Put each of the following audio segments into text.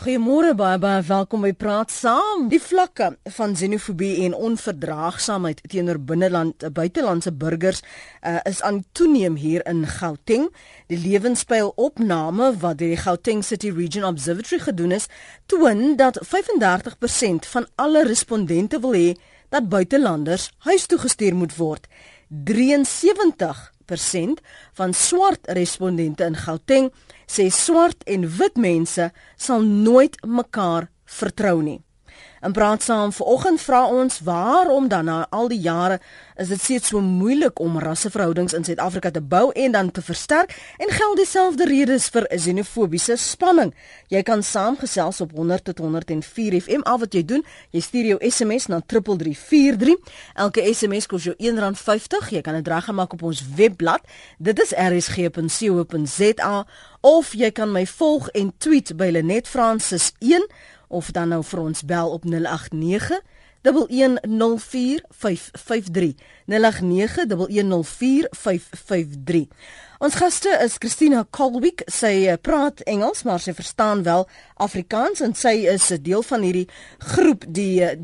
Goeiemôre baie baie welkom by Praat Saam. Die vlakke van xenofobie en onverdraagsaamheid teenoor binneland buitelandse burgers uh, is aan toeneem hier in Gauteng. Die lewenspyl opname wat deur die Gauteng City Region Observatory gedoen is, toon dat 35% van alle respondente wil hê dat buitelanders huis toe gestuur moet word. 73% van swart respondente in Gauteng sê swart en wit mense sal nooit mekaar vertrou nie. En praat saam vanoggend vra ons waarom dan na al die jare is dit steeds so moeilik om rasseverhoudings in Suid-Afrika te bou en dan te versterk en geld dieselfde redes vir xenofobiese spanning. Jy kan saamgesels op 100 tot 104 FM al wat jy doen, jy stuur jou SMS na 3343. Elke SMS kos jou R1.50. Jy kan dit reggemaak op ons webblad. Dit is rsg.co.za of jy kan my volg en tweet by Lenet Francis 1 of dan nou vir ons bel op 089 1104553 089 Ons gaste is Christina Colwick. Sy eh, praat Engels, maar sy verstaan wel Afrikaans en sy is 'n deel van hierdie groep die eh,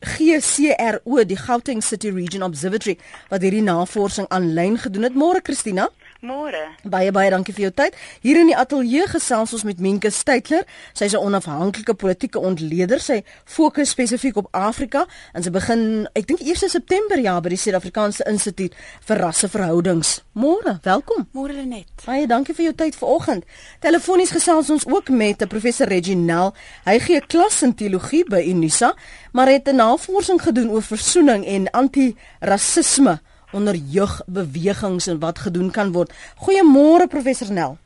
GCRO, die Gauteng City Region Observatory wat hierdie navorsing aanlyn gedoen het. Môre Christina. Môre. Baie baie dankie vir jou tyd. Hier in die ateljee gesels ons met Minke Steytler. Sy is 'n onafhanklike politieke ontleder. Sy fokus spesifiek op Afrika en sy begin, ek dink 1 September ja by die Suid-Afrikaanse Instituut vir Rasseverhoudings. Môre, welkom. Môre Lenet. Baie dankie vir jou tyd vanoggend. Telefonies gesels ons ook met 'n professor Reginel. Hy gee klas in teologie by Unisa, maar het 'n navorsing gedoen oor versoening en anti-rassisme onder jeugbewegings en wat gedoen kan word. Goeiemôre professor Nel.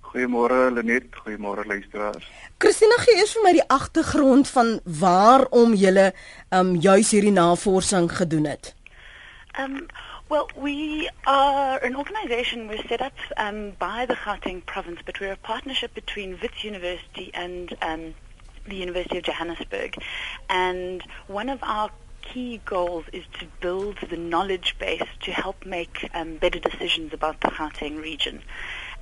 Goeiemôre Lenet, goeiemôre luisteraars. Christina gee eers vir my die agtergrond van waarom jy um juis hierdie navorsing gedoen het. Um Well, we are an organization we're set up um, by the Gauteng province, but we're a partnership between Wits University and um, the University of Johannesburg. And one of our key goals is to build the knowledge base to help make um, better decisions about the Gauteng region.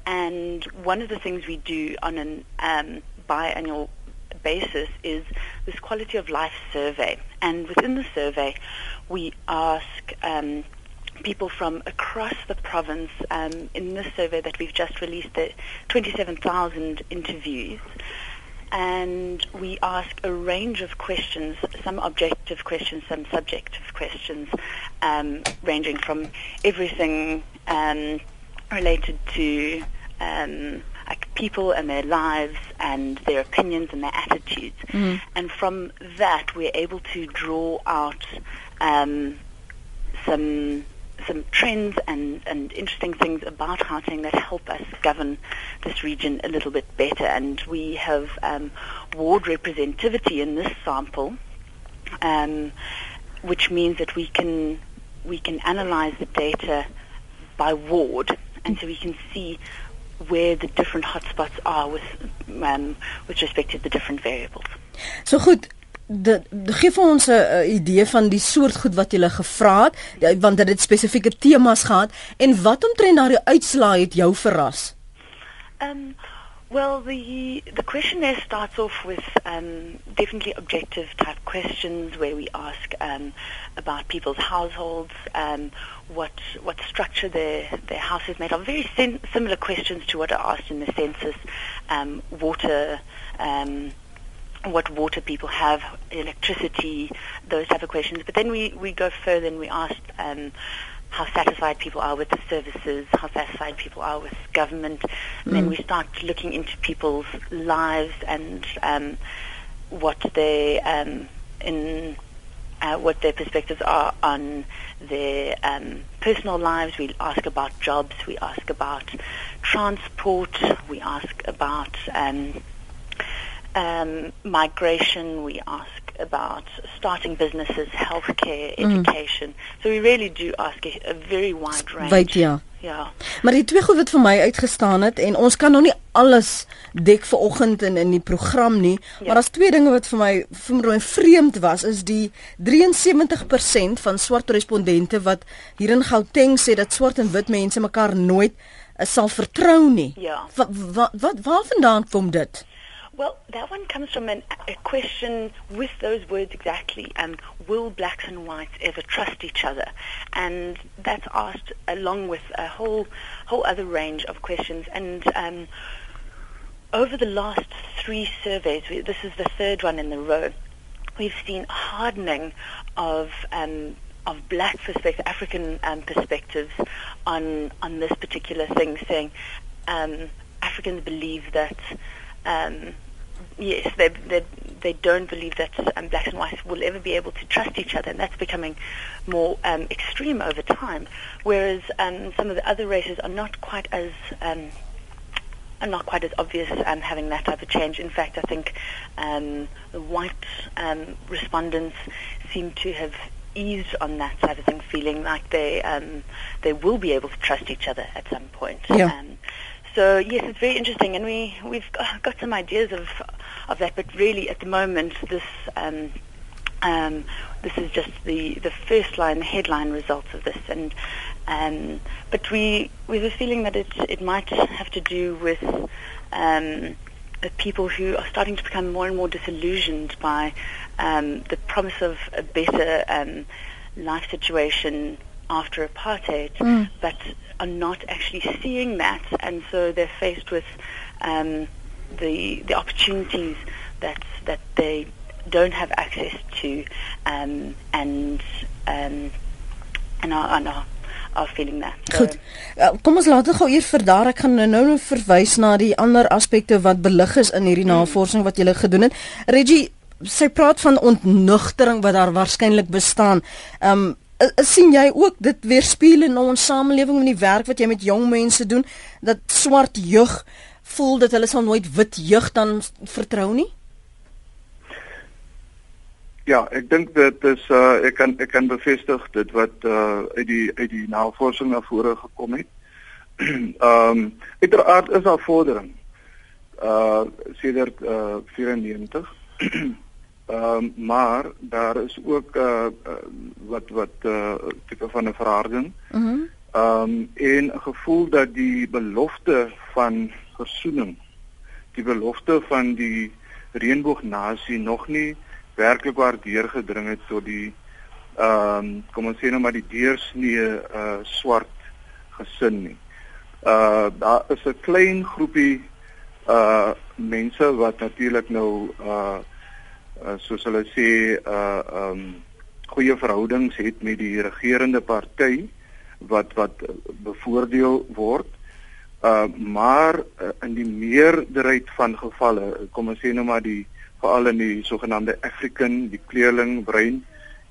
And one of the things we do on an um, biannual basis is this quality of life survey. And within the survey, we ask um, people from across the province um, in this survey that we've just released, the 27,000 interviews, and we ask a range of questions, some objective questions, some subjective questions, um, ranging from everything um, related to um, like people and their lives and their opinions and their attitudes. Mm-hmm. And from that, we're able to draw out um, some some trends and, and interesting things about Gauteng that help us govern this region a little bit better. And we have um, ward representativity in this sample, um, which means that we can we can analyze the data by ward, and so we can see where the different hotspots are with um, with respect to the different variables. So goed, dit gee vir ons 'n idee van die soort goed wat jy gevra het want dit het spesifieke temas gehad en wat omtrent daardie uitslae het jou verras? Um well the the questionnaire starts off with um definitely objective type questions where we ask um about people's households um what what structure their their house is made of very similar questions to what are asked in the census um water um what water people have, electricity, those type of questions. But then we, we go further and we ask um, how satisfied people are with the services, how satisfied people are with government. And mm. then we start looking into people's lives and um, what they um, in uh, what their perspectives are on their um, personal lives. We ask about jobs. We ask about transport. We ask about um, um, migration, we ask about starting businesses, healthcare, mm. education. So we really do ask a, a very wide range. Weet ja. Ja. Maar die twee goed wat vir my uitgestaan het en ons kan nog nie alles dek vir oggend in in die program nie, ja. maar daar's twee dinge wat vir my vir my vreemd was is die 73% van swart respondente wat hier in Gauteng sê dat swart en wit mense mekaar nooit uh, sal vertrou nie. Ja. Wat wat wat waar vandaan kom dit? Well, that one comes from an, a question with those words exactly. Um, will blacks and whites ever trust each other? And that's asked along with a whole whole other range of questions. And um, over the last three surveys, we, this is the third one in the row, we've seen hardening of um, of black perspective, African um, perspectives on on this particular thing, saying um, Africans believe that um, yes, they, they, they don't believe that um, blacks and whites will ever be able to trust each other, and that's becoming more um, extreme over time. Whereas um, some of the other races are not quite as um, are not quite as obvious um, having that type of change. In fact, I think um, the white um, respondents seem to have eased on that side of things, feeling like they um, they will be able to trust each other at some point. Yeah. Um, so yes, it's very interesting, and we we've got some ideas of of that. But really, at the moment, this um, um, this is just the the first line, the headline results of this, and um, but we we have a feeling that it it might have to do with um, the people who are starting to become more and more disillusioned by um, the promise of a better um, life situation after apartheid, Mm. but are not actually seeing that, and so they're faced with um, the the opportunities that that they don't have access to, um, and um, and are, are are feeling that. So. Uh, kom ons laat dit gou eers vir daar. Ek gaan nou nou verwys na die ander aspekte wat belig is in hierdie navorsing wat jy gedoen het. Reggie, sy praat van ontnugtering wat daar waarskynlik bestaan. Um sien jy ook dit weerspieël in ons samelewing met die werk wat jy met jong mense doen dat swart jeug voel dat hulle sal nooit wit jeug dan vertrou nie? Ja, ek dink dit is uh ek kan ek kan bevestig dit wat uh uit die uit die navorsing na vore gekom het. Ehm um, uiteraard is daar vordering. Uh sedert uh 94. Ehm um, maar daar is ook uh, wat wat uh tipe van 'n verharding. Mhm. Mm Ehm um, en 'n gevoel dat die belofte van versoening, die belofte van die reënboognasie nog nie werklik waar deurgedring het tot die ehm um, kom ons sê nou maar die deursnee uh swart gesin nie. Uh daar is 'n klein groepie uh mense wat natuurlik nou uh, uh soos hulle sê uh um, goeie verhoudings het met die regerende party wat wat bevoordeel word. Uh maar uh, in die meerderheid van gevalle, kom ons sê nou maar die veral in die sogenaamde African, die kleurling brein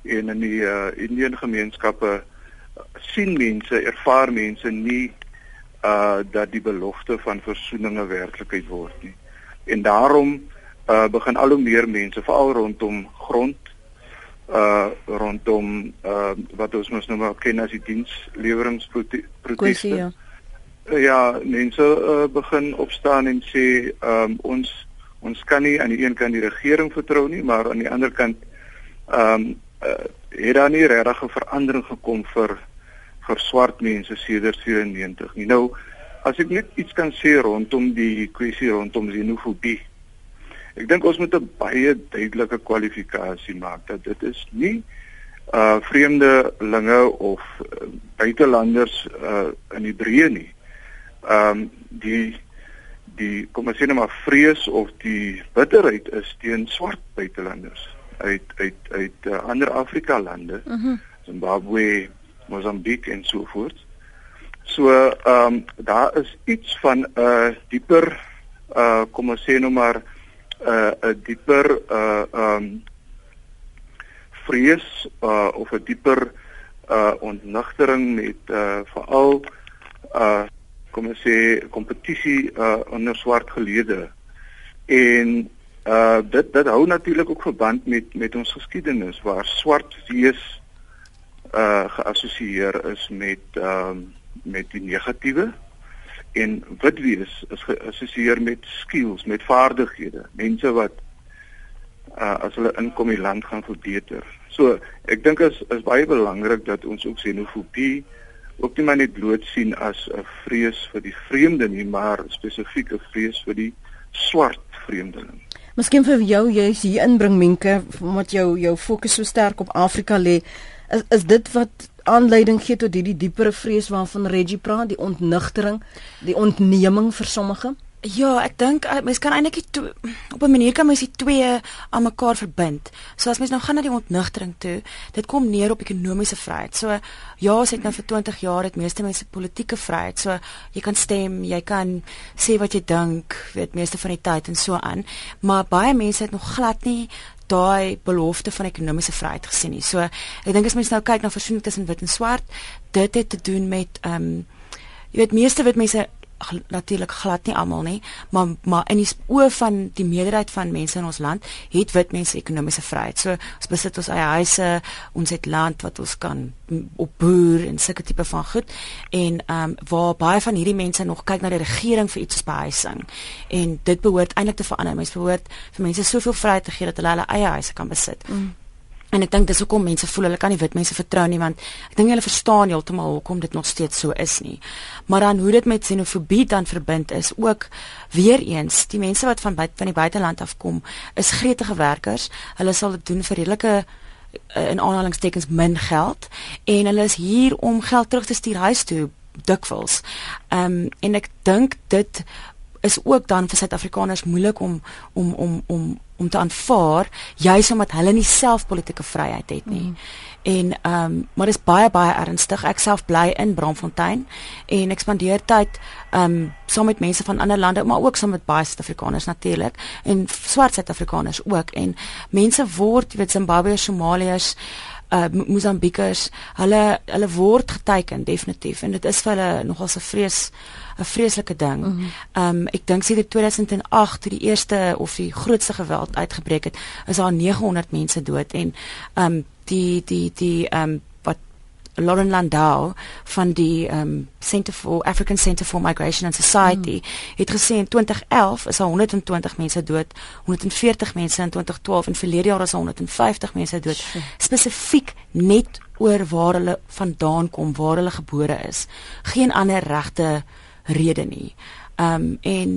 en in die uh Indian gemeenskappe uh, sien mense, ervaar mense nie uh dat die belofte van versoening 'n werklikheid word nie. En daarom uh begin al hoe meer mense veral rondom grond uh rondom uh wat ons mos nou maar ken as die diensleweringproteste. Kwessie ja. Ja, mense uh, begin opstaan en sê um ons ons kan nie aan die een kant die regering vertrou nie, maar aan die ander kant um uh, het daar nie regtig 'n verandering gekom vir vir swart mense sedert 94 nie. Nou as ek net iets kan sê rondom die kwessie rondom xenofobie. Ek dink ons moet 'n baie duidelike kwalifikasie maak dat dit is nie uh vreemdelinge of uh, buitelanders uh in die breë nie. Ehm um, die die kom ons sê net maar vrees of die bitterheid is teen swart buitelanders uit uit uit uh, ander Afrika lande. Mhm. Mm Zimbabwe, Mosambiek en so voort. So ehm um, daar is iets van 'n uh, dieper uh kom ons sê nou maar uh, 'n dieper uh um, vrees uh of 'n dieper uh ontnugtering met uh veral uh kom ons sê kompetisie uh onder swart geleede. En uh dit dit hou natuurlik ook verband met met ons geskiedenis waar swart wees uh geassosieer is met ehm um, met die negatiewe en wit wees is geassosieer met skills, met vaardighede, mense wat uh as hulle inkom die land gaan verbeter. So, ek dink is is baie belangrik dat ons ook xenofobie ook nie maar net bloot sien as 'n vrees vir die vreemde nie, maar spesifiek 'n vrees vir die swart vreemdeling. Miskien vir jou jy's hier inbring Menke omdat jou jou fokus so sterk op Afrika lê. Is is dit wat aanleiding gee tot hierdie diepere vrees waarvan Reggie praat, die ontnigtering, die ontneming vir sommige? Ja, ek dink eh, mens kan eintlik op 'n manier kan mens die twee aan mekaar verbind. So as mens nou gaan na die ontnigtering toe, dit kom neer op ekonomiese vryheid. So ja, ons het nou vir 20 jaar het meeste mense politieke vryheid. So jy kan stem, jy kan sê wat jy dink, weet meeste van die tyd en so aan. Maar baie mense het nog glad nie daai belofte van ekonomiese vryheid gesien nie. So ek dink as mens nou kyk na versoening tussen wit en swart, dit het te doen met ehm um, jy weet meeste wit mense natuurlik glad nie almal nie, maar maar in die oë van die meerderheid van mense in ons land het wit mense ekonomiese vryheid. So ons besit ons eie huise, ons het land wat ons kan op boer en sulke tipe van goed en ehm um, waar baie van hierdie mense nog kyk na die regering vir iets soos behuising. En dit behoort eintlik te verander. Mense behoort vir mense soveel vryheid te gee dat hulle hulle eie huise kan besit. Mm. En ek dink dis hoekom mense voel hulle kan nie wit mense vertrou nie want ek dink hulle verstaan heeltemal hoekom dit nog steeds so is nie. Maar dan hoe dit met xenofobie dan verbind is ook weer eens die mense wat van buite van die buiteland afkom is gretige werkers. Hulle sal dit doen vir redelike eh, in aanhalingstekens min geld en hulle is hier om geld terug te stuur huis toe dikwels. Ehm um, en ek dink dit is ook dan vir Suid-Afrikaners moeilik om om om om om te aanvaar juis omdat hulle nie self politieke vryheid het nie. Mm. En ehm um, maar dit is baie baie ernstig. Ek self bly in Braamfontein en ek spandeer tyd ehm um, saam met mense van ander lande, maar ook saam met baie Suid-Afrikaners natuurlik en swart Suid-Afrikaners ook en mense word, jy weet Zimbabweërs, Somaliërs uh Mosambikers, hulle hulle word geteken definitief en dit is vir hulle nogal 'n vrees 'n vreeslike ding. Ehm mm um, ek dink sedert 2008 toe die eerste of die grootste geweld uitgebreek het, is daar 900 mense dood en ehm um, die die die ehm um, Lauren Landau van die um Center for African Center for Migration and Society mm. het gesê in 2011 is daar 120 mense dood, 140 mense in 2012 en verlede jaar is daar 150 mense dood spesifiek net oor waar hulle vandaan kom, waar hulle gebore is. Geen ander regte rede nie. Um en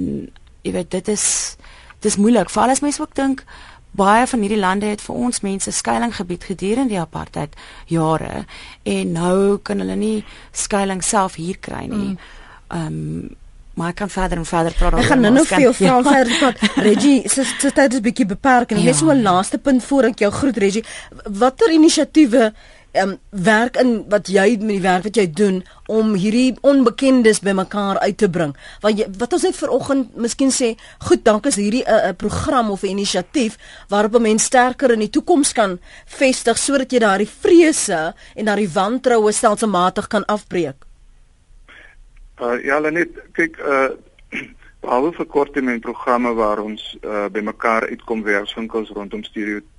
jy weet dit is dis moeilik, veral as mense ook dink baie van hierdie lande het vir ons mense skuilings gebied gedurende die apartheid jare en nou kan hulle nie skuilings self hier kry nie. Ehm mm. um, maar ek kan verder en verder praat. Ek gaan nou nog veel vra ja. verder praat. Reggie, so so dit is bietjie beperk en ja. net so 'n laaste punt voor ek jou groet Reggie. Watter inisiatiewe um, werk in wat jy met die werk wat jy doen om hierdie onbekendes bymekaar uit te bring. Wat jy, wat ons net vanoggend miskien sê, goed, dank is hierdie 'n uh, 'n program of 'n inisiatief waarop 'n mens sterker in die toekoms kan vestig sodat jy daardie vrese en daardie wantroue stelselmatig kan afbreek. Uh, ja, net kyk uh behalwe vir korttermynprogramme waar ons uh, bymekaar uitkom werkswinkels rondom stereotype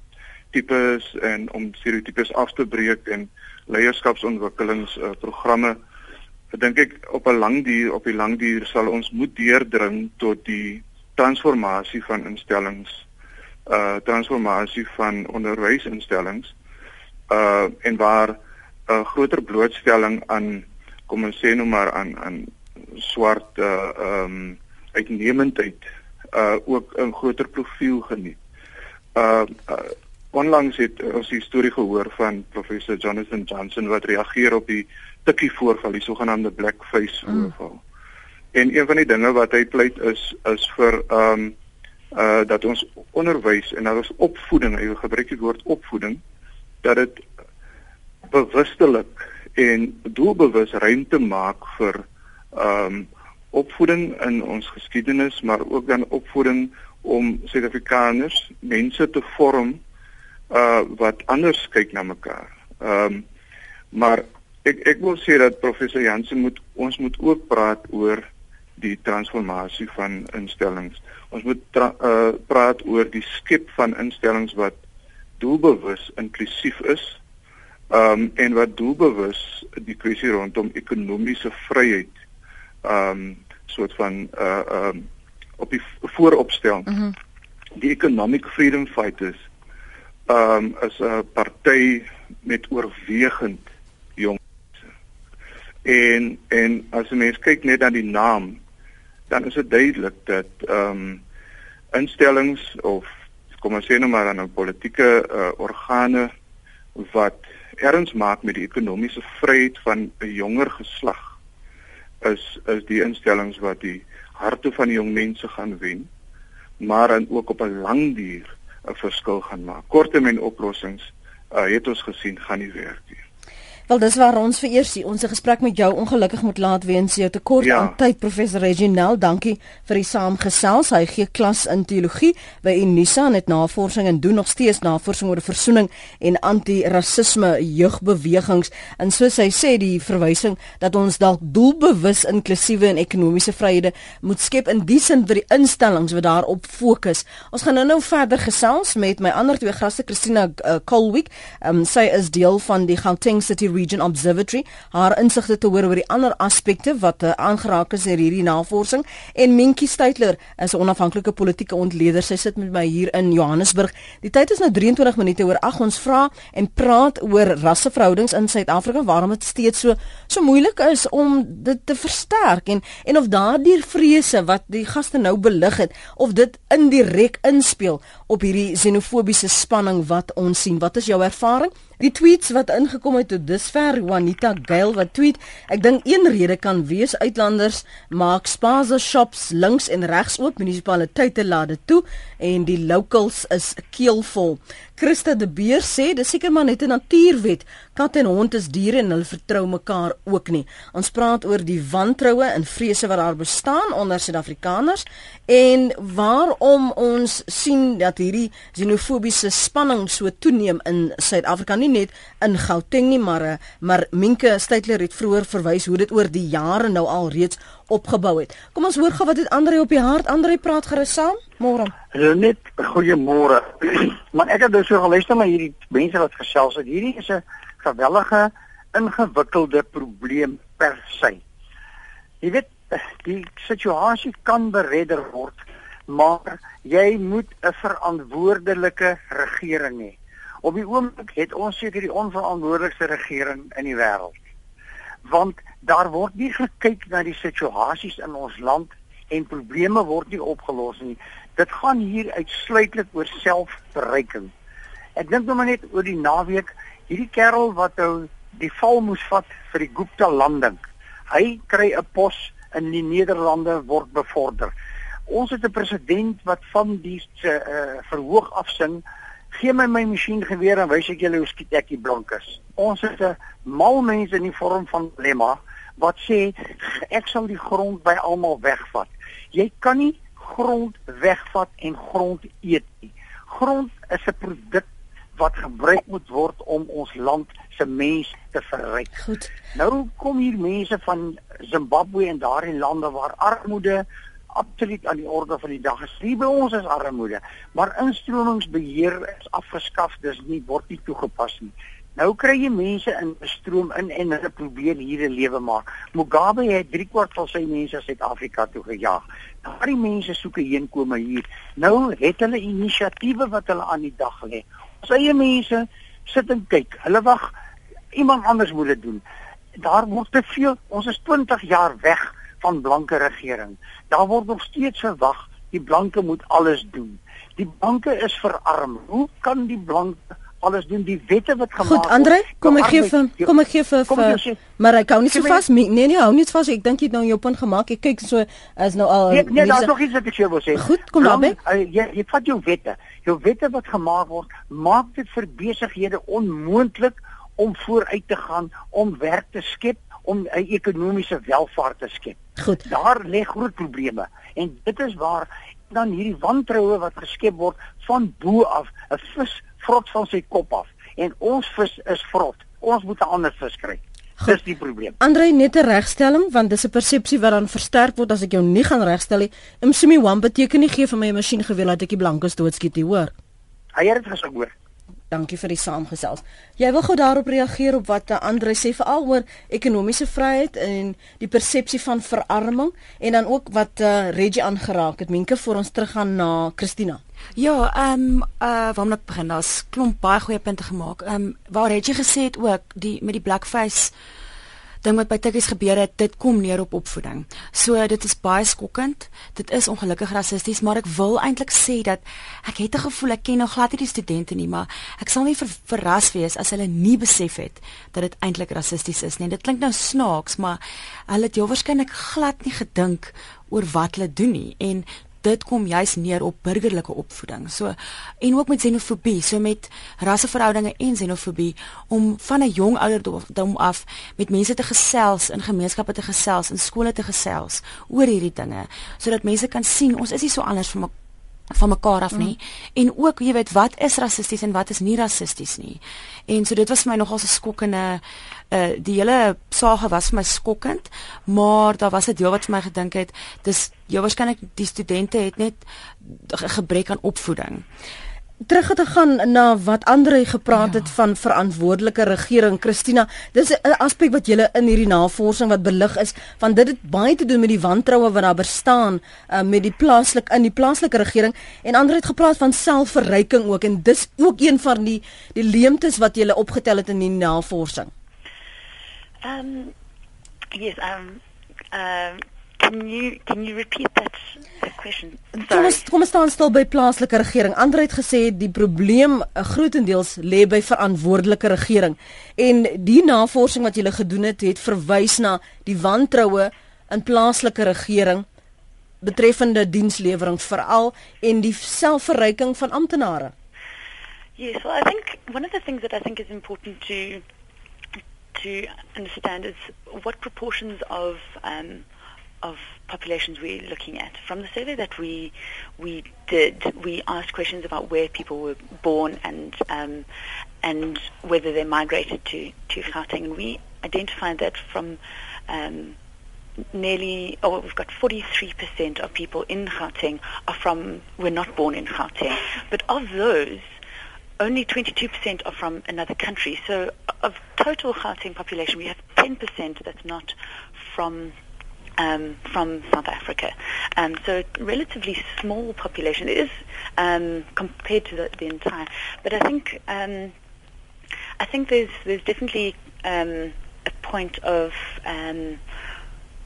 stereotypes en om stereotypes af te breek en leierskapsontwikkelings uh, programme dink ek op 'n lang duur op die lang duur sal ons moet deurdring tot die transformasie van instellings uh transformasie van onderwysinstellings uh en waar 'n uh, groter blootstelling aan kom ons sê nou maar aan aan swart uh um uitnemendheid uh ook 'n groter profiel geniet. Uh, uh Onlangs het ons die storie gehoor van professor Jonathan Johnson wat reageer op die tikkie voorval, die sogenaamde blackface mm. voorval. En een van die dinge wat hy pleit is is vir ehm um, uh dat ons onderwys en nou is opvoeding, hy gebruik die woord opvoeding dat dit bewustelik en doelbewus ruimte maak vir ehm um, opvoeding in ons geskiedenis, maar ook dan opvoeding om Suid-Afrikaners mense te vorm uh wat anders kyk na mekaar. Ehm um, maar ek ek wil sê dat professor Jansen moet ons moet ook praat oor die transformasie van instellings. Ons moet uh praat oor die skep van instellings wat doelbewus inklusief is. Ehm um, en wat doelbewus die kwessie rondom ekonomiese vryheid ehm um, soort van uh ehm um, op die vooropstel. Mm -hmm. Die economic freedom fighters um, is 'n party met oorwegend jong mense. En en as jy mens kyk net na die naam, dan is dit duidelik dat ehm um, instellings of kom ons sê nou maar dan politieke uh, organe wat erns maak met die ekonomiese vryheid van 'n jonger geslag is is die instellings wat die harte van die jong mense gaan wen maar dan ook op 'n lang duur 'n verskil gaan maak. Korttermyn oplossings uh, het ons gesien gaan nie werk nie. Wel dis waar ons vir eers ons gesprek met jou ongelukkig moet laat weens jou tekort ja. aan tyd professor Reginald dankie vir die saamgesels. Hy gee klas in teologie by Unisa en het navorsing en doen nog steeds navorsing oor versoening en anti-rassisme jeugbewegings. En soos hy sê die verwysing dat ons dalk doelbewus inklusiewe en ekonomiese vryhede moet skep in die sin vir die instellings wat daarop fokus. Ons gaan nou nou verder gesels met my ander twee gaste Christina uh, Colwick. Um, sy is deel van die Gauteng City Region Observatory haar insigte te hoor oor die ander aspekte wat uh, aangeraak is in hierdie navorsing. En Minkie Steytler is 'n onafhanklike politieke ontleder. Sy sit met my hier in Johannesburg. Die tyd is nou 23 minute oor ag. Ons vra en praat oor rasseverhoudings in Suid-Afrika waarom dit steeds so so moeilik is om dit te versterk en en of daardie vrese wat die gaste nou belig het of dit indirek inspel op hierdie xenofobiese spanning wat ons sien wat is jou ervaring Die tweets wat ingekom het tot dusver Juanita Gale wat tweet ek dink een rede kan wees uitlanders maak spaza shops links en regs oop munisipaliteite laat dit toe en die locals is keelvol. Christa de Beer sê dis seker maar net 'n natuurwet. Kat en hond is diere en hulle vertrou mekaar ook nie. Ons praat oor die wantroue en vrese wat daar bestaan onder Suid-Afrikaners en waarom ons sien dat hierdie xenofobiese spanning so toeneem in Suid-Afrika nie net in Gauteng nie, maar eh, maar Minke Steytler het vroeër verwys hoe dit oor die jare nou al reeds opgebou het. Kom ons hoor gou wat het Andre op die hart. Andre praat gerus saam. Môre. Net goeiemôre. Maar ek het dus so geluister na hierdie mense wat gesels het. Hierdie is 'n gewellige ingewikkelde probleem per se. Jy weet, die situasie kan beredder word, maar jy moet 'n verantwoordelike regering hê. Op die oomblik het ons seker die onverantwoordelikste regering in die wêreld want daar word nie gekyk na die situasies in ons land en probleme word nie opgelos nie. Dit gaan hier uitsluitlik oor selfverryking. Ek dink nou maar net oor die naweek, hierdie kerel wat nou die val moes vat vir die Gupta landing. Hy kry 'n pos in die Nederlande word bevorder. Ons het 'n president wat van die uh, verhoog afsing Gee my my masjiengeweer en wys ek julle hoe skiet ek die blankes. Ons is 'n mal mense in die vorm van lemma wat sê ek sal die grond by almal wegvat. Jy kan nie grond wegvat en grond eet nie. Grond is 'n produk wat gebruik moet word om ons land se mense te verryk. Goed. Nou kom hier mense van Zimbabwe en daardie lande waar armoede absoluut aan die orde van die dag is. Nie by ons is armoede, maar instromingsbeheer is afgeskaf, dis nie word nie toegepas nie. Nou kry jy mense in stroom in en hulle probeer hier 'n lewe maak. Mugabe het 3 kwart van sy mense Suid-Afrika toe gejaag. Daardie mense soek 'n heenkome hier. Nou het hulle inisiatiewe wat hulle aan die dag lê. Ons eie mense sit en kyk. Hulle wag iemand anders moet dit doen. Daar word te veel. Ons is 20 jaar weg van blanke regering. Daar word nog steeds verwag die blanke moet alles doen. Die blanke is verarm. Hoe kan die blanke alles doen die wette wat gemaak word? Goed, Andre, kom ek gee vir kom ek gee vir vir maar ek hou nie so vas nee nee, hou nie vas. Ek dink jy het nou jou punt gemaak. Ek kyk so as nou al Nee, nee daar's nog iets wat ek wil sê. Goed, kom dan. Uh, jy jy vat jou wette. Jou wette wat gemaak word, maak dit vir besighede onmoontlik om vooruit te gaan, om werk te skep, om 'n ekonomiese welvaart te skep. Goed. Daar lê groot probleme en dit is waar dan hierdie wantroue wat geskep word van bo af, 'n vis vrot van sy kop af en ons vis is vrot. Ons moet 'n ander vis kry. Goed. Dis die probleem. Andre net 'n regstelling want dis 'n persepsie wat dan versterk word as ek jou nie gaan regstel nie. Imsumi wan beteken nie gee vir my 'n masjien gewil dat ek die blankes doodskiet nie, hoor. Hy het dit gesê hoor. Dankie vir die saamgesels. Jy wil gou daarop reageer op wat Andre sê veral oor ekonomiese vryheid en die persepsie van verarming en dan ook wat uh, Reggie aangeraak het. Menke voor ons teruggaan na Christina. Ja, ehm um, uh waarom net begin? Daar's klomp baie goeie punte gemaak. Ehm um, waar Reggie gesê het ook die met die blackface ding wat by tikkies gebeur het, dit kom neer op opvoeding. So dit is baie skokkend. Dit is ongelukkig rassisties, maar ek wil eintlik sê dat ek het 'n gevoel ek ken nog glad nie die studente nie, maar ek sal nie ver, verras wees as hulle nie besef het dat dit eintlik rassisties is nie. Dit klink nou snaaks, maar hulle het jou waarskynlik glad nie gedink oor wat hulle doen nie en dit kom juis neer op burgerlike opvoeding. So en ook met xenofobie, so met rasseverhoudinge en xenofobie om van 'n jong ouderdom af met mense te gesels, in gemeenskappe te gesels, in skole te gesels oor hierdie dinge, sodat mense kan sien ons is nie so anders van mekaar van mekaar af nie mm. en ook jy weet wat is rassisties en wat is nie rassisties nie. En so dit was vir my nogal 'n skokkende uh die hele saga was vir my skokkend, maar daar was 'n deel wat vir my gedink het dis jy waarskynlik die studente het net gebrek aan opvoeding terug te gaan na wat Andre gepraat ja. het van verantwoordelike regering. Christina dis 'n aspek wat julle in hierdie navorsing wat belig is van dit het baie te doen met die wantroue wat daar bestaan uh, met die plaaslik in die plaaslike regering. En Andre het gepraat van selfverryking ook en dis ook een van die die leemtes wat julle opgetel het in die navorsing. Ehm um, yes um uh Can you can you repeat that question? Kom ons kom ons staan stil by plaaslike regering. Andre het gesê die probleem uh, grootendeels lê by verantwoordelike regering. En die navorsing wat julle gedoen het, het verwys na die wantroue in plaaslike regering betreffende dienslewering veral en die selfverryking van amptenare. Yes, well I think one of the things that I think is important to to understand is what proportions of um of populations we're looking at. From the survey that we we did, we asked questions about where people were born and um, and whether they migrated to to Gauteng, and we identified that from um, nearly, oh, we've got 43% of people in Gauteng are from were not born in Gauteng, but of those. Only 22% are from another country. So, of total Gauteng population, we have 10% that's not from um, from South Africa. Um, so relatively small population. It is um, compared to the, the, entire, but I think um, I think there's there's definitely um, a point of um,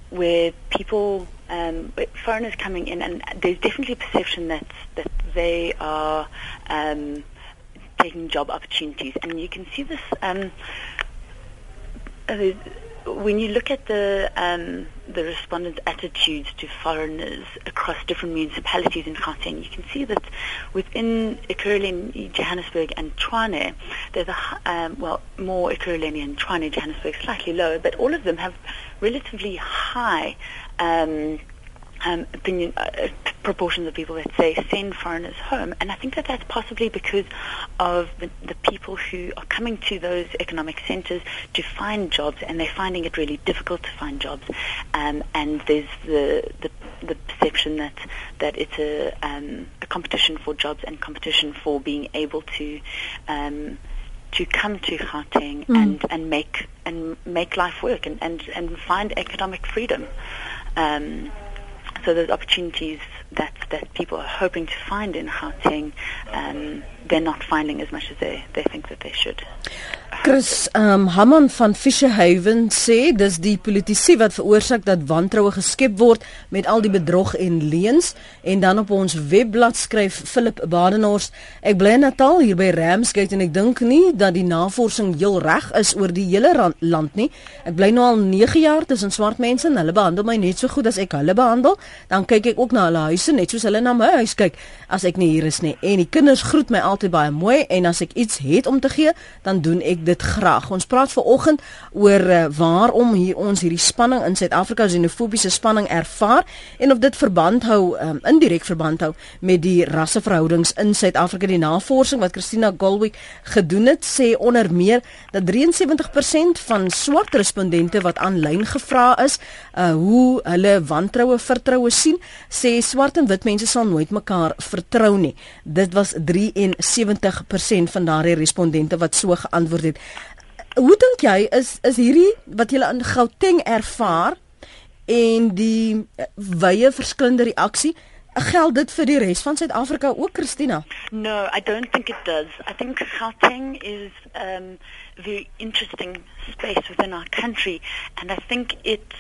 where people foreigners coming in, and there's definitely a perception that that they are taking job opportunities, and you can see this. Uh, when you look at the um, the respondents' attitudes to foreigners across different municipalities in Gauteng, you can see that within Ekurhuleni, Johannesburg, and Tshwane, there's a um, well more Ekurhuleni and Tshwane, Johannesburg, slightly lower, but all of them have relatively high. Um, um, opinion uh, proportions of people that say send foreigners home, and I think that that's possibly because of the, the people who are coming to those economic centres to find jobs, and they're finding it really difficult to find jobs, um, and there's the, the the perception that that it's a, um, a competition for jobs and competition for being able to um, to come to Gauteng mm. and, and make and make life work and, and, and find economic freedom. Um, so those opportunities that, that people are hoping to find in Gauteng, um, they're not finding as much as they, they think that they should. Chris um, Hammond van Fisherhaven sê dis die politici wat veroorsaak dat wantroue geskep word met al die bedrog en leuns. En dan op ons webblad skryf Philip Badenhorst ek bly in Natal hier by Ramsgate en ek dink nie dat die navorsing heel reg is oor die hele land nie. Ek bly nou al 9 jaar tussen swart mense en hulle behandel my net so goed as ek hulle behandel. Dan kyk ek ook na hulle huise net soos hulle na my huis kyk as ek nie hier is nie. En die kinders groet my altyd baie mooi en as ek iets het om te gee dan doen ek dit graag. Ons praat ver oggend oor uh, waarom hier ons hierdie spanning in Suid-Afrika xenofobiese spanning ervaar en of dit verband hou um, indirek verband hou met die rasseverhoudings in Suid-Afrika. Die navorsing wat Christina Golwick gedoen het, sê onder meer dat 73% van swart respondente wat aanlyn gevra is, uh, hoe hulle wantroue vertroue sien, sê swart en wit mense sal nooit mekaar vertrou nie. Dit was 73% van daardie respondente wat so geantwoord het. Hoe dink jy is is hierdie wat julle in Gauteng ervaar en die eh, wye verskillende reaksie Geld dit vir die res van Suid-Afrika ook, Christina? No, I don't think it does. I think Gauteng is um very interesting space within our country, and I think it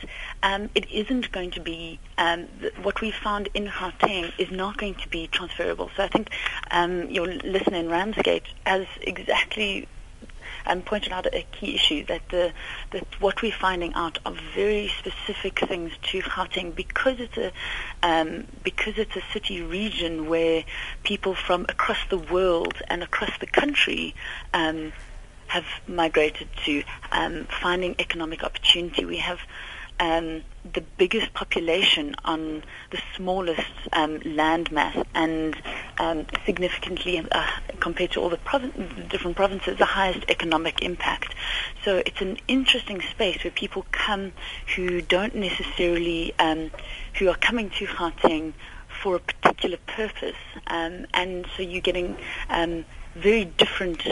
um, it isn't going to be um, what we found in Gauteng is not going to be transferable. So I think um, your listener in Ramsgate has exactly um, pointed out a key issue that the that what we're finding out are very specific things to Gauteng because it's a um, because it's a city region where people from across the world and across the country um, have migrated to um, finding economic opportunity. We have um, the biggest population on the smallest um, land mass and um, significantly uh, compared to all the different provinces, the highest economic impact. So it's an interesting space where people come who don't necessarily, um, who are coming to Gauteng for a particular purpose. Um, and so you're getting um, very different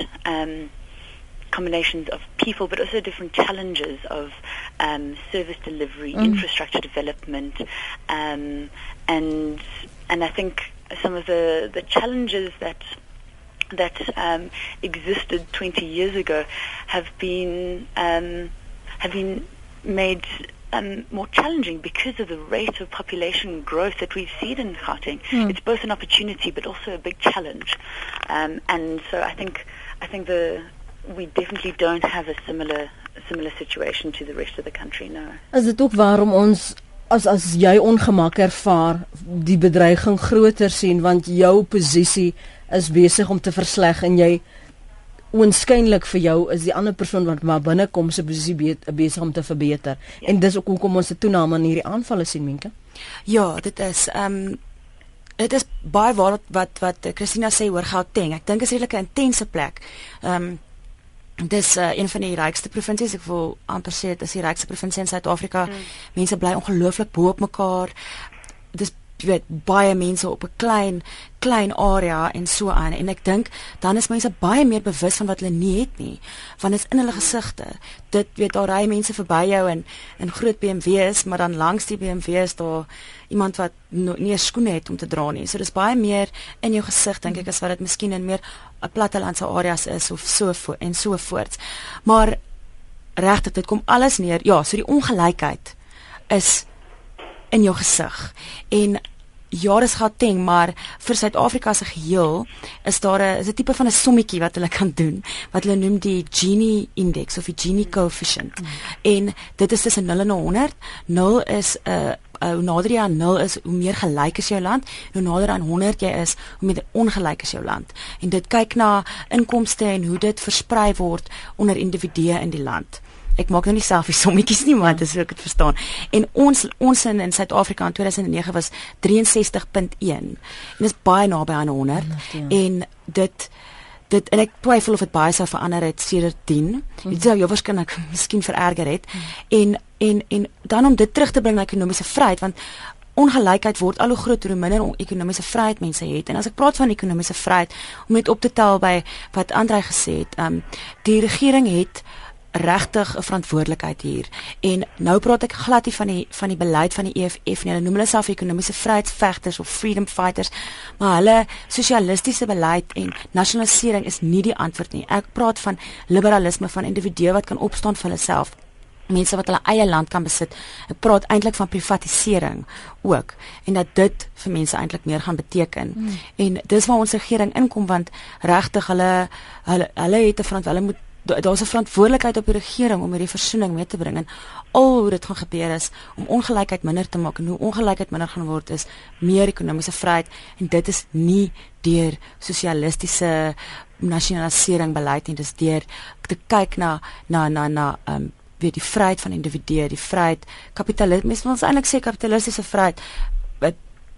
combinations of people, but also different challenges of um, service delivery, mm. infrastructure development, um, and and I think some of the the challenges that that um, existed 20 years ago have been um, have been made um, more challenging because of the rate of population growth that we've seen in Gauteng. Mm. It's both an opportunity but also a big challenge, um, and so I think I think the we definitely don't have a similar similar situation to the rest of the country no. Is dit ook waarom ons as as jy ongemak ervaar die bedreiging groter sien want jou posisie is besig om te versleg en jy oënskynlik vir jou is die ander persoon wat maar binnekom se posisie be besig om te verbeter ja. en dis ook hoekom ons 'n toename in hierdie aanvalle sien menke. Ja, dit is ehm um, dit is baie waar wat wat Christina sê oor Gauteng. Ek dink is redelik 'n intense plek. Ehm um, dis uh, een van die rykste provinsies. Ek wil amper sê dit is die rykste provinsie in Suid-Afrika. Mm. mense bly ongelooflik bo op mekaar. Dis jy weet baie mense op 'n klein klein area en so aan. En ek dink dan is mense baie meer bewus van wat hulle nie het nie want dit is in hulle gesigte dit weet daar ry mense verby jou en in groot BMW's maar dan langs die BMW's daar iemand wat no, nie 'n skoene het om te dra nie. So dis baie meer in jou gesig dink ek as wat dit miskien in meer 'n plattelandse areas is of so vo en so voort. Maar regtig dit kom alles neer. Ja so die ongelykheid is in jou gesig. En ja, dis Gauteng, maar vir Suid-Afrika se geheel is daar 'n is 'n tipe van 'n sommetjie wat hulle kan doen wat hulle noem die Gini index of die Gini coefficient. Mm. En dit is tussen 0 en 100. 0 is 'n uh, uh, hoe nader jy aan 0 is, hoe meer gelyk is jou land. Hoe nader aan 100 jy is, hoe meer ongelyk is jou land. En dit kyk na inkomste en hoe dit versprei word onder individue in die land ek maak nou nie self die sommetjies nie maar dis hoe ek dit verstaan. En ons ons in in Suid-Afrika in 2009 was 63.1. En dis baie naby aan 100 ja. en dit dit en ek twyfel of dit baie sou verander het sedert 10. Hm. Dit sou jou waarskynlik miskien vererger het. Hm. En en en dan om dit terug te bring na ekonomiese vryheid want ongelykheid word al hoe groter hoe minder ekonomiese vryheid mense het. En as ek praat van ekonomiese vryheid om net op te tel by wat Andre gesê het, ehm um, die regering het regtig 'n verantwoordelikheid hier. En nou praat ek glad nie van die van die beleid van die EFF nie. Hulle noem hulle self ekonomiese vryheidsvegters of freedom fighters, maar hulle sosialistiese beleid en nasionalisering is nie die antwoord nie. Ek praat van liberalisme van individue wat kan opstaan vir hulle self mense wat hulle eie land kan besit. Ek praat eintlik van privatisering ook en dat dit vir mense eintlik meer gaan beteken. Hmm. En dis waar ons regering inkom want regtig hulle hulle hulle het 'n verantwoordelikheid daar's 'n verantwoordelikheid op die regering om hierdie versoening mee te bring en al hoe dit gaan gebeur is om ongelykheid minder te maak en hoe ongelykheid minder gaan word is meer ekonomiese vryheid en dit is nie deur sosialistiese nasionalisering beleid nie dis deur te kyk na na na na um weet die vryheid van individue die vryheid kapitalisme ons eintlik sê kapitalistiese vryheid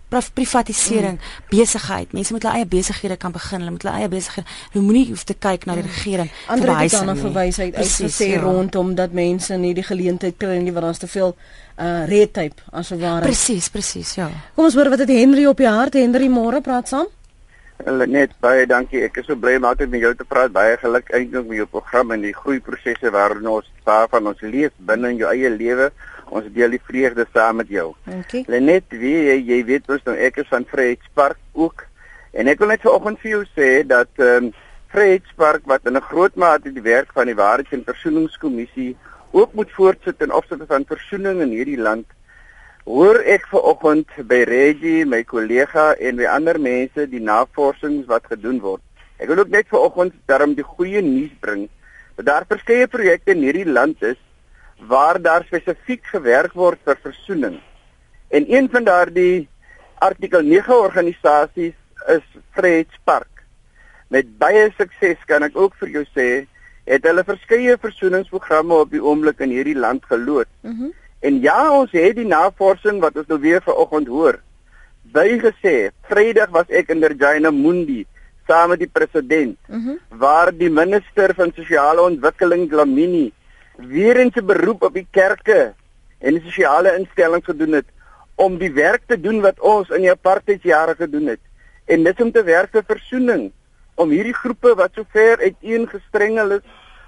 privatisering, mm. besigheid. Mense moet hulle eie besighede kan begin. Hulle moet hulle eie besighede. Hulle moenie hoef te kyk na die mm. regering. Ander het dan 'n verwys uit uitgesê ja. rondom dat mense nie die geleentheid kry nie want daar's te veel uh red tape as ware. Presies, presies, ja. Kom ons hoor wat het Henry op die hart. Henry, môre praat saam. Net baie dankie. Ek is so bly om altyd met jou te praat. Baie geluk eintlik met jou program en die groeiprosesse waarin ons waarvan ons leef binne in jou eie lewe Ons deel die vreugde saam met jou. Dankie. Lenet, wie jy, jy weet mos nou ek is van Vryheidspark ook. En ek wil net vanoggend vir jou sê dat ehm um, Vryheidspark wat in 'n groot mate die werk van die Waarheids- en Versoeningskommissie ook moet voortsit in opsigte van versoening in hierdie land. Hoor ek vanoggend by Reggie, my kollega en by ander mense die navorsings wat gedoen word. Ek wil ook net vanoggend daarom die goeie nuus bring dat daar verskeie projekte in hierdie land is waar daar spesifiek gewerk word vir versoening. En een van daardie artikel 9 organisasies is Vryheidspark. Met baie sukses kan ek ook vir jou sê, het hulle verskeie versoeningsprogramme op die oomblik in hierdie land geloods. Mm en ja, ons het die navorsing wat ons nou weer vanoggend hoor. Bygesê, Vrydag was ek in Regina Mundi saam met die president. Mm waar die minister van sosiale ontwikkeling Glamini weer eens 'n beroep op die kerke en die sosiale instellings gedoen het om die werk te doen wat ons in die apartheidjare gedoen het. En dit om te werk vir versoening, om hierdie groepe wat so ver uiteengestrengel is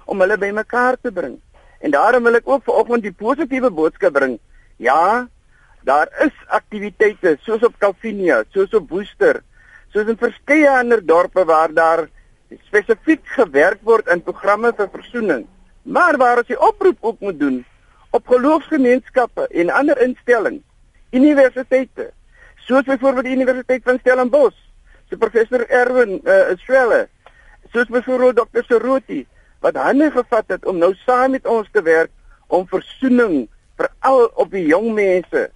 om hulle bymekaar te bring. En daarom wil ek ook vanoggend die positiewe boodskap bring. Ja, daar is aktiwiteite soos op Calvinia, soos op Woester, soos in verskeie ander dorpe waar daar spesifiek gewerk word in programme vir versoening. Maar waar ons die oproep ook moet doen op geloofsgemeenskappe en ander instellings, universiteite, soos byvoorbeeld die Universiteit van Stellenbosch, so professor Erwin uh, Swelle, soos byvoorbeeld Dr. Seroti wat hande gevat het om nou saam met ons te werk om versoening veral op die jong mense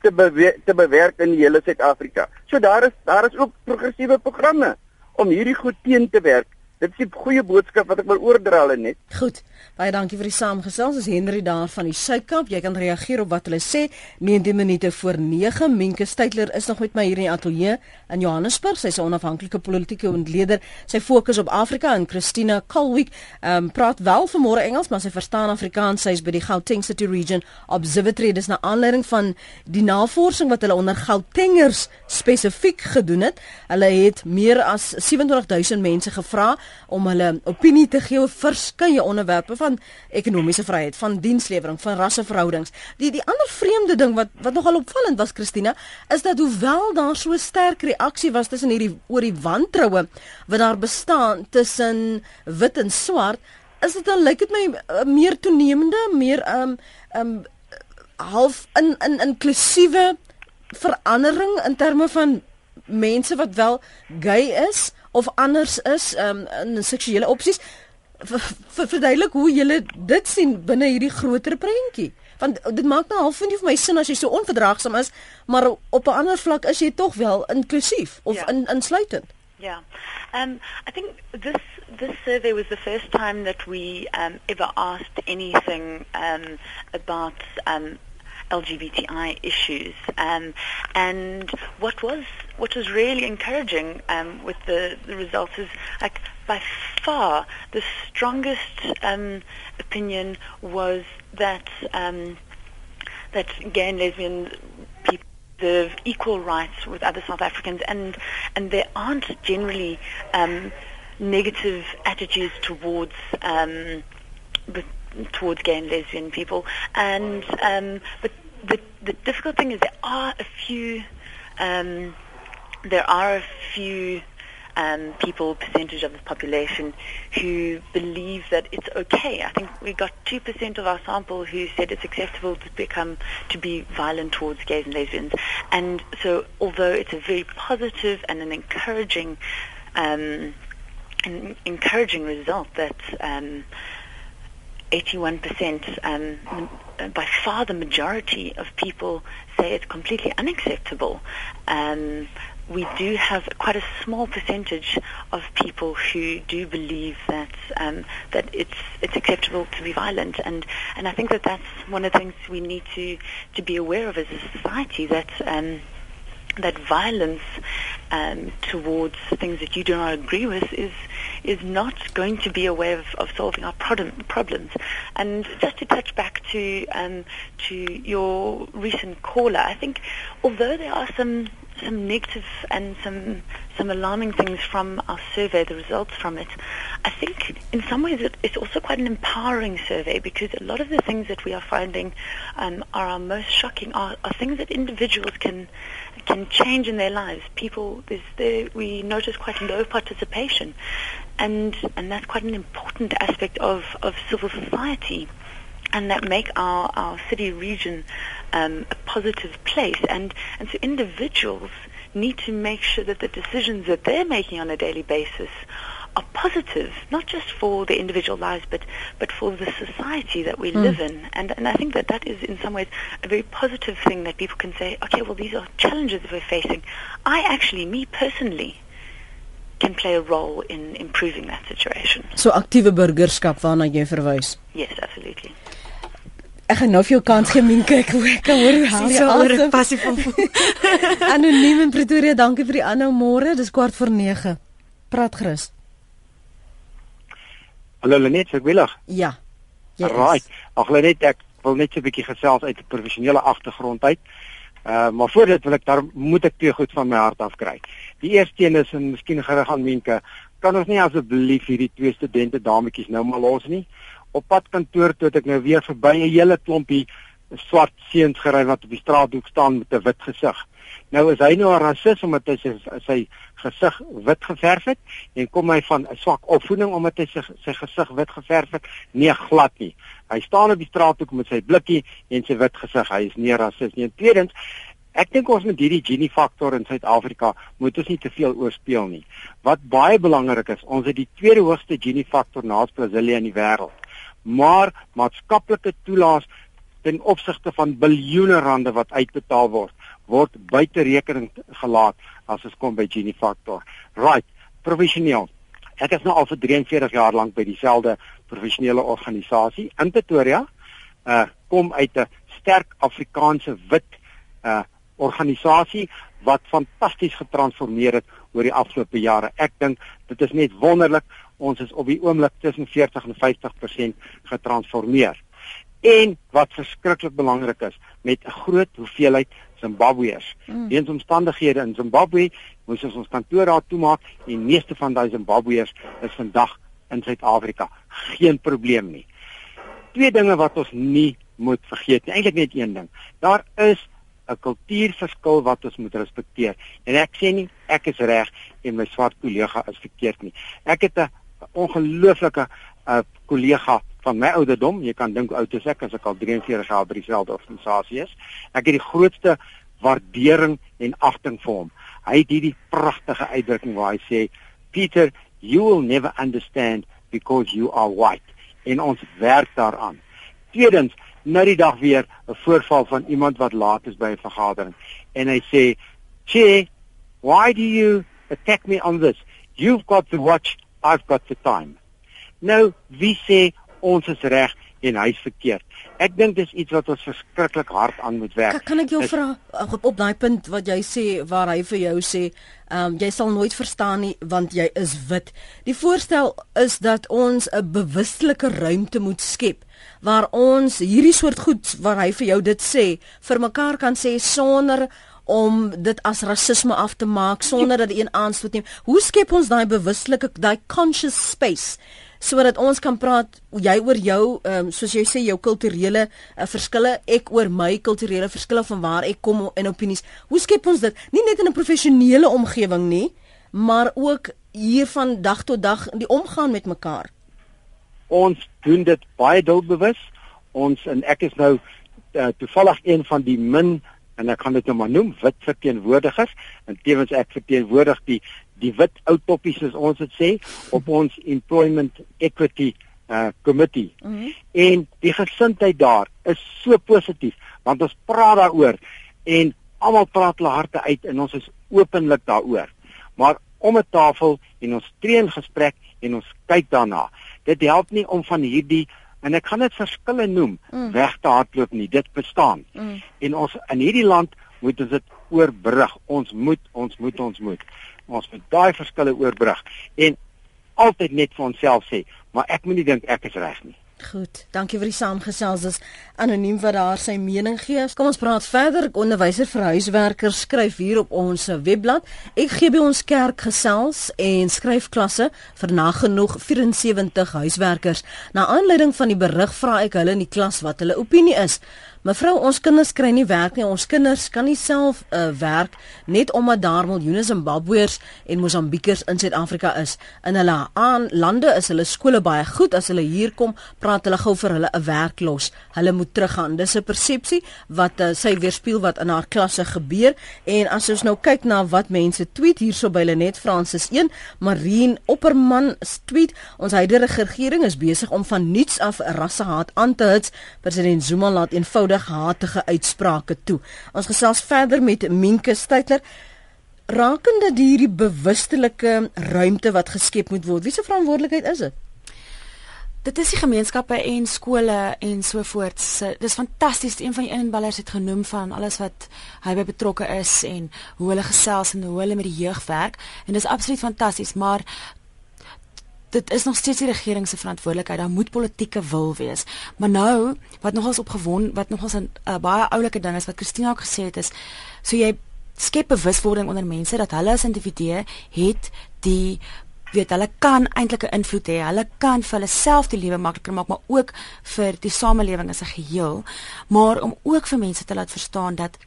te bewe te bewerk in die hele Suid-Afrika. So daar is daar is ook progressiewe programme om hierdie goed teen te werk. Dit is 'n goeie boodskap wat ek wil oordra hulle net. Goed. Baie dankie vir die saamgesels. Dis Henry daar van die Suidkamp. Jy kan reageer op wat hulle sê. 19 minute voor 9. Minke Steytler is nog met my hier in die ateljee in Johannesburg. Sy's 'n onafhanklike politieke ontleder. Sy fokus op Afrika en Christina Colwick ehm um, praat wel vanmôre Engels, maar sy verstaan Afrikaans. Sy is by die Gauteng City Region Observatory. Dis na aanleiding van die navorsing wat hulle onder Gautengers spesifiek gedoen het. Hulle het meer as 27000 mense gevra om hulle opinie te gee oor verskeie onderwerpe van ekonomiese vryheid, van dienslewering, van rasseverhoudings. Die die ander vreemde ding wat wat nogal opvallend was Christina, is dat hoewel daar so sterk reaksie was tussen hierdie oor die wantroue wat daar bestaan tussen wit en swart, is dit dan lyk dit my uh, meer toenemende, meer um um half in in inklusiewe verandering in terme van mense wat wel gay is of anders is um, in seksuele opsies verduidelik hoe jy dit sien binne hierdie groter prentjie want dit maak nou half nie vir my sin as jy so onverdraagsaam is maar op 'n ander vlak is jy tog wel inklusief of Ja. in, insluitend Yeah. Um, I think this this survey was the first time that we um, ever asked anything um, about um, LGBTI issues. Um, and what was what was really encouraging um, with the, the results is like by far the strongest um, opinion was that um, that gay and lesbian people deserve equal rights with other South Africans, and and there aren't generally um, negative attitudes towards um, but towards gay and lesbian people. And um, but the the difficult thing is there are a few um, there are a few um, people, percentage of the population, who believe that it's okay. I think we got two percent of our sample who said it's acceptable to become to be violent towards gays and lesbians. And so, although it's a very positive and an encouraging, um, an encouraging result that. Um, 81%, um, by far the majority of people say it's completely unacceptable. Um, we do have quite a small percentage of people who do believe that um, that it's it's acceptable to be violent, and and I think that that's one of the things we need to to be aware of as a society that. Um, that violence um, towards things that you do not agree with is is not going to be a way of, of solving our problem, problems. And just to touch back to um, to your recent caller, I think although there are some some negative and some some alarming things from our survey, the results from it. I think in some ways it, it's also quite an empowering survey because a lot of the things that we are finding um, are our most shocking are, are things that individuals can can change in their lives. People, the, we notice quite low participation, and and that's quite an important aspect of, of civil society and that make our, our city region um, a positive place. And, and so individuals need to make sure that the decisions that they're making on a daily basis are positive, not just for their individual lives, but, but for the society that we mm. live in. And, and I think that that is in some ways a very positive thing that people can say, okay, well, these are challenges that we're facing. I actually, me personally, can play a role in improving that situation. So aktiewe burgerskap waarna jy verwys. Yes, absolutely. Ek gaan nou vir jou kans gee min kyk hoe ek hoor hoe haal jy al die passie van Anoniem in Pretoria, dankie vir die aanhou môre. Dis kwart voor 9. Praat gerus. Hallo Lenet, ek wil ag. Ja. Right. Ag Lenet, ek wil net so 'n bietjie gesels uit 'n professionele agtergrond uit. Uh maar voor dit wil ek daar moet ek twee goed van my hart af kry. Die eerste een is en miskien gerig aan Menke, kan ons nie asseblief hierdie twee studente dametjies nou maar los nie op pad kantoor toe ek nou weer verby 'n hele klompie swart seuns gery wat op die straathoek staan met 'n wit gesig. Nou is hy nou 'n rasis omdat hy sy, sy gesig wit geverf het en kom hy van 'n swak opvoeding omdat hy sy, sy gesig wit geverf het? Nee, glad nie. Hy staan op die straathoek met sy blikkie en sy wit gesig. Hy is nie rasis nie. En tweedens Ek dink ons met hierdie Gini faktor in Suid-Afrika moet ons nie te veel oorspeel nie. Wat baie belangrik is, ons het die tweede hoogste Gini faktor na Brasilia in die wêreld maar maatskaplike toelaas ten opsigte van biljoene rande wat uitbetaal word word buite rekening gelaat as dit kom by Gini Factor. Right, professioneel. Ek is nou al vir 43 jaar lank by dieselfde professionele organisasie in Pretoria. Uh kom uit 'n sterk Afrikaanse wit uh organisasie wat fantasties getransformeer het oor die afgelope jare. Ek dink dit is net wonderlik ons is op die oomblik tussen 40 en 50% getransformeer. En wat verskriklik belangrik is, met 'n groot hoeveelheid Zimbabweërs. Mm. Weens omstandighede in Zimbabwe moes ons ons kantoor daar toemaak en meeste van daai Zimbabweërs is vandag in Suid-Afrika. Geen probleem nie. Twee dinge wat ons nie moet vergeet nie. Eintlik net een ding. Daar is 'n kultuurverskil wat ons moet respekteer. En ek sê nie ek is reg en my swart kollega is verkeerd nie. Ek het 'n ongelooflike uh, kollega van my ouderdom. Jy kan dink oud is ek as ek al 43 jaar by dieselfde organisasie is. Ek het die grootste waardering en agting vir hom. Hy het hierdie pragtige uitdrukking waar hy sê, "Peter, you will never understand because you are white." En ons werk daaraan. Tweedens, nou die dag weer 'n voorval van iemand wat laat is by 'n vergadering en hy sê, "Che, why do you attack me on this? You've got to watch I've got the time. Nou, wie sê ons is reg en hy's verkeerd? Ek dink dis iets wat ons verskriklik hard aan moet werk. Kan, kan ek jou vra op, op daai punt wat jy sê waar hy vir jou sê, ehm um, jy sal nooit verstaan nie want jy is wit. Die voorstel is dat ons 'n bewustelike ruimte moet skep waar ons hierdie soort goed waar hy vir jou dit sê vir mekaar kan sê sonder om dit as rasisme af te maak sonder dat een aanstoot neem. Hoe skep ons daai bewuslike daai conscious space sodat ons kan praat jy oor jou ehm um, soos jy sê jou kulturele uh, verskille, ek oor my kulturele verskille van waar ek kom en opinies. Hoe skep ons dit nie net in 'n professionele omgewing nie, maar ook hier van dag tot dag in die omgaan met mekaar? Ons doen dit baie doelbewus. Ons en ek is nou uh, toevallig een van die min en ek gaan dit nou maar noem wit verteenwoordigers en tevens ek verteenwoordig die die wit ou toppies soos ons dit sê op ons employment equity uh committee. Mm -hmm. En die gesindheid daar is so positief want ons praat daaroor en almal praat hulle harte uit en ons is openlik daaroor. Maar om 'n tafel en ons tree in gesprek en ons kyk daarna. Dit help nie om van hierdie en ek gaan dit verskille noem mm. weg te hardloop nie. Dit bestaan. Mm. en ons in hierdie land moet ons dit oorbrug. Ons moet ons moet ons moet. Ons moet daai verskille oorbrug. En altyd net vir onsself sê maar ek moet nie dink ek is reg nie Goed, dankie vir die saamgesels. Dis anoniem wat daar sy mening gee. Kom ons praat verder. Onderwyser vir huiswerkers skryf hier op ons webblad. Ek gee by ons kerk gesels en skryf klasse vir nagenoeg 74 huiswerkers. Na aanleiding van die berig vra ek hulle in die klas wat hulle opinie is. Mevrou, ons kinders kry nie werk nie. Ons kinders kan nie self uh, werk net omdat daar miljoene Zimbabweërs en Mosambiekers in Suid-Afrika is. In hulle aan lande is hulle skole baie goed. As hulle hier kom, praat hulle gou vir hulle 'n werk los. Hulle moet teruggaan. Dis 'n persepsie wat uh, sy weerspieël wat in haar klasse gebeur. En as ons nou kyk na wat mense tweet hierso by Lenet Francis 1, Marine Opperman tweet: Ons huidige regering is besig om van niets af rassehaat aan te hits. President Zuma laat eenvoudig eenvoudig hatige uitsprake toe. Ons gesels verder met Minke Steytler rakende hierdie bewustelike ruimte wat geskep moet word. Wie se verantwoordelikheid is dit? Dit is die gemeenskappe en skole en so voort. Dis fantasties. Een van die inballers het genoem van alles wat hy by betrokke is en hoe hulle gesels en hoe hulle met die jeug werk en dis absoluut fantasties, maar dit is nog steeds die regering se verantwoordelikheid. Daar moet politieke wil wees. Maar nou, wat nogals opgewon, wat nogals 'n uh, eh, baie oulike ding is wat Christina ook gesê het is, so jy skep bewuswording onder mense dat hulle as individue het die weet hulle kan eintlik 'n invloed hê. Hulle kan vir hulle self die lewe makliker maak, maar ook vir die samelewing as 'n geheel. Maar om ook vir mense te laat verstaan dat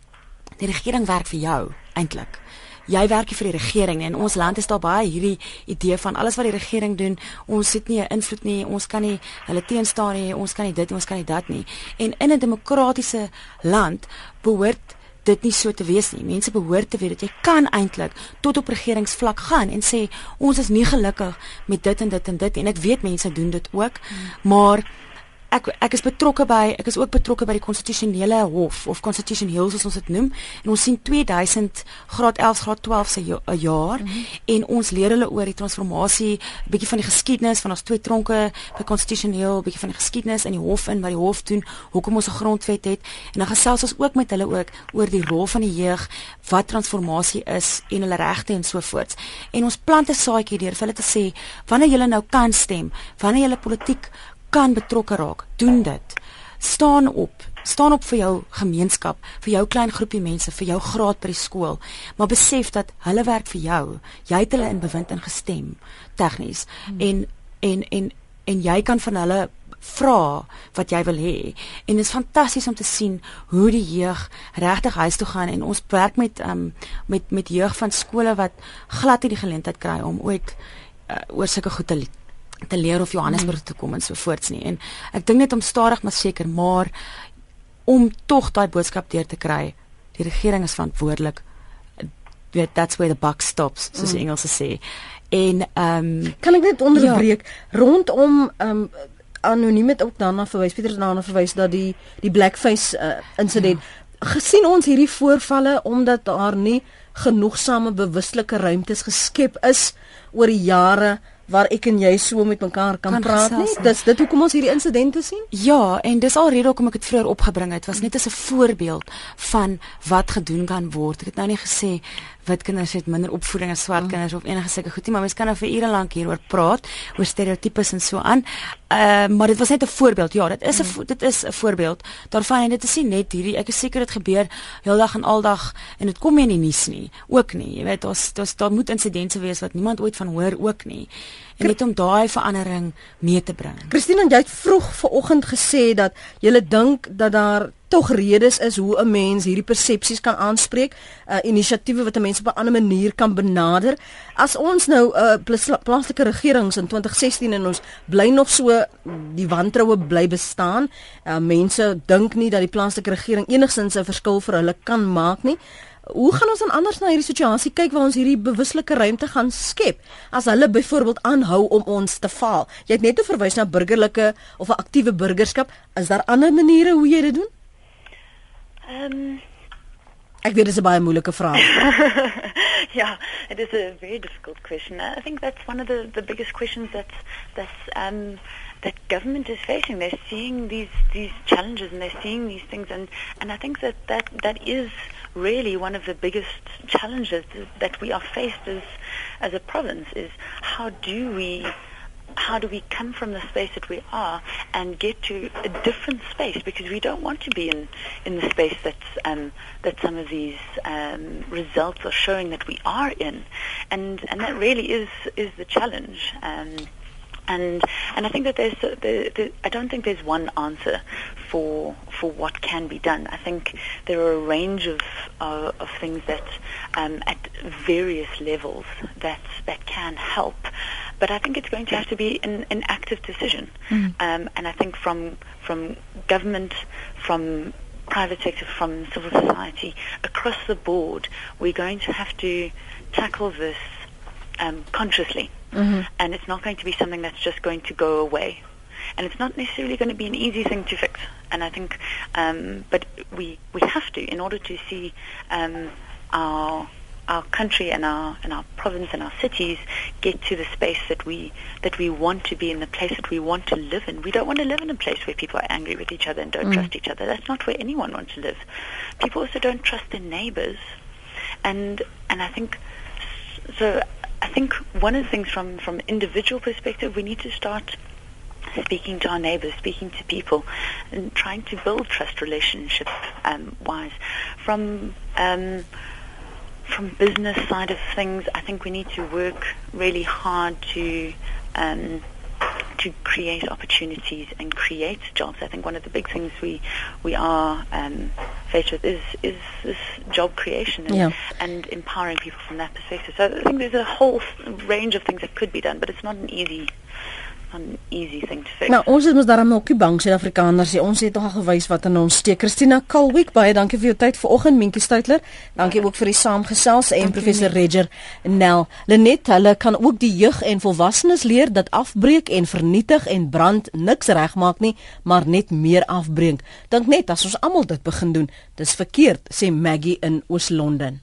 die regering werk vir jou eintlik jy werk vir die regering en ons land is daar baie hierdie idee van alles wat die regering doen, ons het nie 'n invloed nie, ons kan nie hulle teenstaan nie, ons kan nie dit, ons kan nie dat nie. En in 'n demokratiese land behoort dit nie so te wees nie. Mense behoort te weet dat jy kan eintlik tot op regeringsvlak gaan en sê ons is nie gelukkig met dit en dit en dit en ek weet mense doen dit ook, hmm. maar ek ek is betrokke by ek is ook betrokke by die konstitusionele hof of constitution hill soos ons dit noem en ons sien 2000 graad 11 graad 12 se ja, jaar mm -hmm. en ons leer hulle oor die transformasie bietjie van die geskiedenis van ons twee tronke by constitution hill bietjie van die geskiedenis in die hof in wat die hof doen hoekom ons 'n grondwet het en dan gesels ons ook met hulle ook oor die rol van die jeug wat transformasie is en hulle regte en so voort en ons plant 'n saadjie deur vir hulle te sê wanneer jy nou kan stem wanneer jy politiek kan betrokke raak, doen dit. Staan op. Staan op vir jou gemeenskap, vir jou klein groepie mense, vir jou graad by die skool, maar besef dat hulle werk vir jou. Jy het hulle in bewind ingestem tegnies hmm. en en en en jy kan van hulle vra wat jy wil hê. En dit is fantasties om te sien hoe die jeug regtig huis toe gaan en ons werk met um met met jeug van skole wat glad nie die geleentheid kry om ooit uh, oor sulke goed te te leer of Johannesburg mm. toe kom en so voorts nie. En ek dink net om stadig maar seker, maar om tog daai boodskap deur te kry. Die regering is verantwoordelik. Weet that's where the buck stops, soos mm. die Engelse sê. En ehm um, kan ek net onderbreek ja. rondom ehm um, anoniem het ook daarna verwys Pieter het daarna verwys dat die die blackface uh, insident ja. gesien ons hierdie voorvalle omdat daar nie genoegsame bewuslike ruimtes geskep is oor die jare waar ek en jy so met mekaar kan, kan praat nie. Dis dit hoekom ons hierdie insidente sien? Ja, en dis al rede hoekom ek dit vroeër opgebring het. Was net as 'n voorbeeld van wat gedoen kan word. Ek het nou nie gesê wit kinders het minder opvoeding as swart mm. kinders of enige sulke goed nie, maar mens kan nou vir ure lank hieroor praat oor stereotypes en so aan. Ehm uh, maar dit was net 'n voorbeeld. Ja, dit is 'n mm. dit is 'n voorbeeld daarvan en dit is nie net hierdie ek is seker dit gebeur heeldag en aldag en dit kom nie in die nuus nie. Ook nie. Jy weet, daar's daar's daar moet insidente wees wat niemand ooit van hoor ook nie en net om daai verandering mee te bring. Christine, jy het vroeg vanoggend gesê dat jy dink dat daar tog redes is hoe 'n mens hierdie persepsies kan aanspreek, uh, inisiatiewe wat 'n mens op 'n ander manier kan benader. As ons nou 'n uh, plaaslike regerings in 2016 en ons bly nog so die wantroue bly bestaan, uh, mense dink nie dat die plaaslike regering enigsins 'n verskil vir hulle kan maak nie. Hoe gaan ons dan anders na hierdie situasie kyk waar ons hierdie bewuslike ruimte gaan skep as hulle byvoorbeeld aanhou om ons te faal? Jy het net verwys na burgerlike of 'n aktiewe burgerskap. Is daar ander maniere hoe jy dit doen? Ehm um, Ek weet dit is 'n baie moeilike vraag. yeah, it is a very difficult question. I think that's one of the the biggest questions that that's um that government is facing. They're seeing these these challenges and they're seeing these things and and I think that that that is really one of the biggest challenges that we are faced as as a province is how do we how do we come from the space that we are and get to a different space because we don't want to be in, in the space that's, um, that some of these um, results are showing that we are in. And, and that really is, is the challenge. Um, and and I think that there's the, the, I don't think there's one answer for for what can be done. I think there are a range of uh, of things that um, at various levels that that can help, but I think it's going to have to be an, an active decision. Mm. Um, and I think from from government, from private sector, from civil society, across the board, we're going to have to tackle this um, consciously. Mm-hmm. And it's not going to be something that's just going to go away. And it's not necessarily going to be an easy thing to fix. And I think, um, but we, we have to in order to see um, our our country and our and our province and our cities get to the space that we that we want to be in the place that we want to live in. We don't want to live in a place where people are angry with each other and don't mm. trust each other. That's not where anyone wants to live. People also don't trust their neighbors, and and I think so. I think one of the things from from individual perspective, we need to start speaking to our neighbors, speaking to people, and trying to build trust relationship um, wise. From um, from business side of things, I think we need to work really hard to um, to create opportunities and create jobs. I think one of the big things we we are um, faced with is is this job creation and, yeah. and empowering people from that perspective. So I think there's a whole range of things that could be done, but it's not an easy 'n easy thing to fix. Nou, ons is mos daarom nog nie bang Suid-Afrikaners nie. Ons het nog gewys wat in ons steek. Christina Kalwick, baie dankie vir jou tyd vanoggend, Minkie Stuytler. Dankie ja. ook vir die saamgesels en dankie professor Regger Nel. Lenet, hulle kan ook die jeug en volwassenes leer dat afbreek en vernietig en brand niks regmaak nie, maar net meer afbreek. Dink net as ons almal dit begin doen, dis verkeerd, sê Maggie in Oos-London.